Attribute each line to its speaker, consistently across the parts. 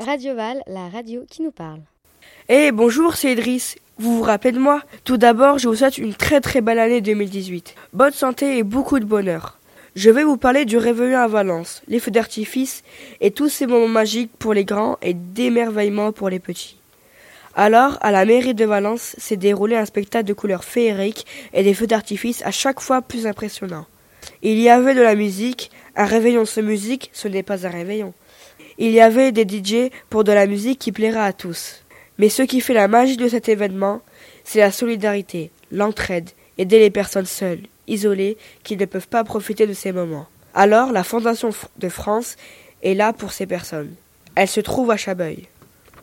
Speaker 1: Radio Val, la radio qui nous parle.
Speaker 2: Eh bonjour, c'est Idriss. Vous vous rappelez de moi? Tout d'abord, je vous souhaite une très très belle année 2018. Bonne santé et beaucoup de bonheur. Je vais vous parler du réveillon à Valence, les feux d'artifice et tous ces moments magiques pour les grands et d'émerveillement pour les petits. Alors, à la mairie de Valence s'est déroulé un spectacle de couleurs féeriques et des feux d'artifice à chaque fois plus impressionnants. Il y avait de la musique, un réveillon sans musique, ce n'est pas un réveillon. Il y avait des DJ pour de la musique qui plaira à tous. Mais ce qui fait la magie de cet événement, c'est la solidarité, l'entraide, aider les personnes seules, isolées, qui ne peuvent pas profiter de ces moments. Alors, la Fondation de France est là pour ces personnes. Elle se trouve à Chabeuil.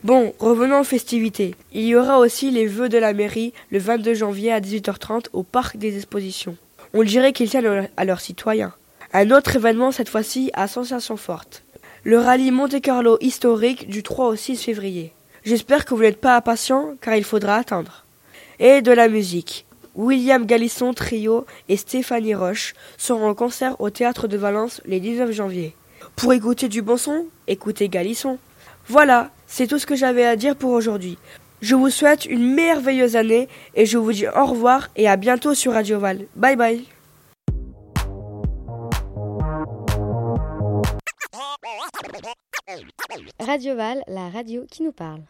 Speaker 2: Bon, revenons aux festivités. Il y aura aussi les vœux de la mairie le 22 janvier à 18h30 au Parc des Expositions. On dirait qu'ils tiennent à leurs citoyens. Un autre événement cette fois-ci à Sensation Forte. Le rallye Monte-Carlo historique du 3 au 6 février. J'espère que vous n'êtes pas impatient car il faudra attendre. Et de la musique. William Galisson Trio et Stéphanie Roche seront en concert au théâtre de Valence les 19 janvier. Pour écouter du bon son, écoutez Galisson. Voilà, c'est tout ce que j'avais à dire pour aujourd'hui. Je vous souhaite une merveilleuse année et je vous dis au revoir et à bientôt sur Radio Val. Bye bye.
Speaker 1: Radio Val, la radio qui nous parle.